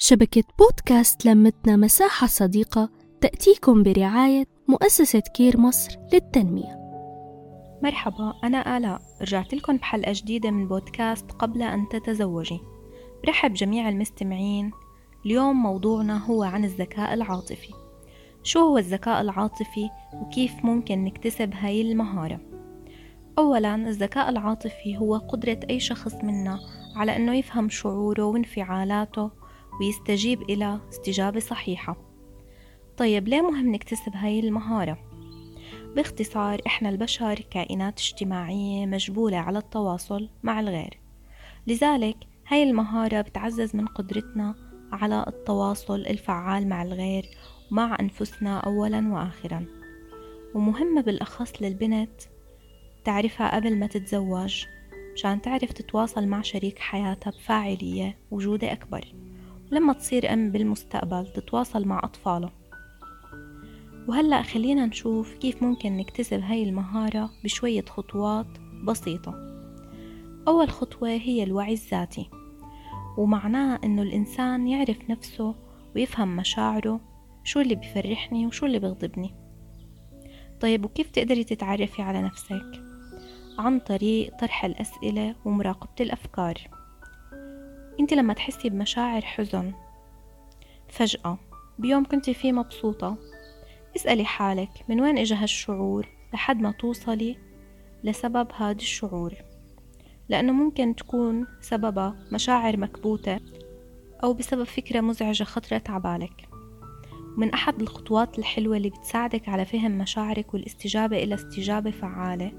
شبكة بودكاست لمتنا مساحة صديقة تأتيكم برعاية مؤسسة كير مصر للتنمية. مرحبا أنا آلاء. رجعت لكم بحلقة جديدة من بودكاست قبل أن تتزوجي. برحب جميع المستمعين. اليوم موضوعنا هو عن الذكاء العاطفي. شو هو الذكاء العاطفي وكيف ممكن نكتسب هاي المهارة؟ أولا الذكاء العاطفي هو قدرة أي شخص منا على أنه يفهم شعوره وانفعالاته ويستجيب إلى استجابة صحيحة. طيب ليه مهم نكتسب هاي المهارة؟ باختصار إحنا البشر كائنات اجتماعية مجبولة على التواصل مع الغير. لذلك هاي المهارة بتعزز من قدرتنا على التواصل الفعال مع الغير ومع أنفسنا أولا وآخرا. ومهمة بالأخص للبنت تعرفها قبل ما تتزوج مشان تعرف تتواصل مع شريك حياتها بفاعلية وجودة أكبر. ولما تصير أم بالمستقبل تتواصل مع أطفالها وهلأ خلينا نشوف كيف ممكن نكتسب هاي المهارة بشوية خطوات بسيطة. أول خطوة هي الوعي الذاتي ومعناه إنه الإنسان يعرف نفسه ويفهم مشاعره شو اللي بفرحني وشو اللي بغضبني طيب وكيف تقدري تتعرفي على نفسك؟ عن طريق طرح الأسئلة ومراقبة الأفكار. انت لما تحسي بمشاعر حزن فجأة بيوم كنت فيه مبسوطة اسألي حالك من وين إجا هالشعور لحد ما توصلي لسبب هذا الشعور. لأنه ممكن تكون سببها مشاعر مكبوتة أو بسبب فكرة مزعجة خطرت عبالك من أحد الخطوات الحلوة اللي بتساعدك على فهم مشاعرك والاستجابة إلى استجابة فعالة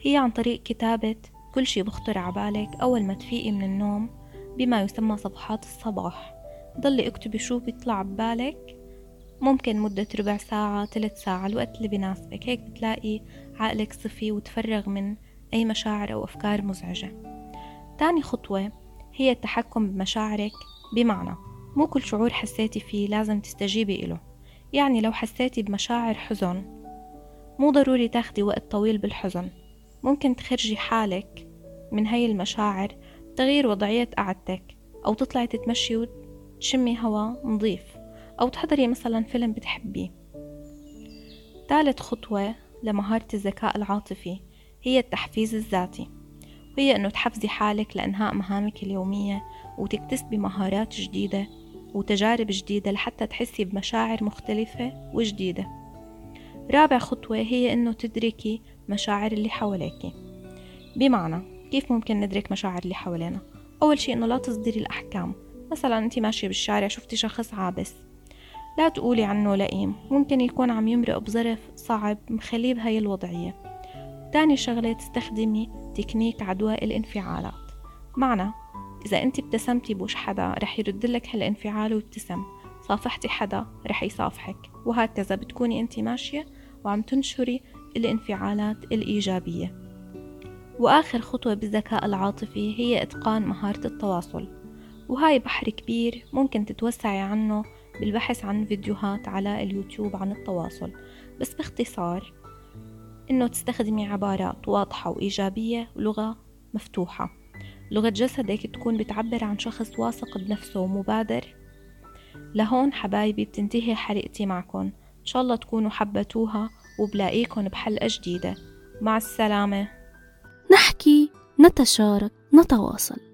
هي عن طريق كتابة كل شي بخطر عبالك أول ما تفيقي من النوم بما يسمى صفحات الصباح. ضلي اكتبي شو بيطلع ببالك ممكن مدة ربع ساعة ثلاث ساعة الوقت اللي بناسبك هيك بتلاقي عقلك صفي وتفرغ من أي مشاعر أو أفكار مزعجة. تاني خطوة هي التحكم بمشاعرك بمعنى. مو كل شعور حسيتي فيه لازم تستجيبي إله. يعني لو حسيتي بمشاعر حزن مو ضروري تاخدي وقت طويل بالحزن. ممكن تخرجي حالك من هاي المشاعر تغيير وضعية قعدتك أو تطلعي تتمشي وتشمي هوا نظيف أو تحضري مثلا فيلم بتحبيه. ثالث خطوة لمهارة الذكاء العاطفي هي التحفيز الذاتي وهي أنه تحفزي حالك لإنهاء مهامك اليومية وتكتسبي مهارات جديدة وتجارب جديدة لحتى تحسي بمشاعر مختلفة وجديدة. رابع خطوة هي أنه تدركي مشاعر اللي حواليك. بمعنى كيف ممكن ندرك مشاعر اللي حوالينا؟ أول شيء إنه لا تصدري الأحكام. مثلا أنت ماشية بالشارع شفتي شخص عابس. لا تقولي عنه لئيم. ممكن يكون عم يمرق بظرف صعب مخليه بهاي الوضعية. تاني شغلة تستخدمي تكنيك عدواء الانفعالات. معنى إذا أنت ابتسمتي بوش حدا رح يرد لك هالانفعال ويبتسم صافحتي حدا رح يصافحك. وهكذا بتكوني أنت ماشية وعم تنشري الانفعالات الإيجابية. وآخر خطوة بالذكاء العاطفي هي إتقان مهارة التواصل. وهاي بحر كبير ممكن تتوسعي عنه بالبحث عن فيديوهات على اليوتيوب عن التواصل. بس باختصار إنه تستخدمي عبارات واضحة وإيجابية ولغة مفتوحة. لغة جسدك تكون بتعبر عن شخص واثق بنفسه ومبادر. لهون حبايبي بتنتهي حلقتي معكم إن شاء الله تكونوا حبتوها وبلاقيكم بحلقة جديدة. مع السلامة. نحكي نتشارك نتواصل.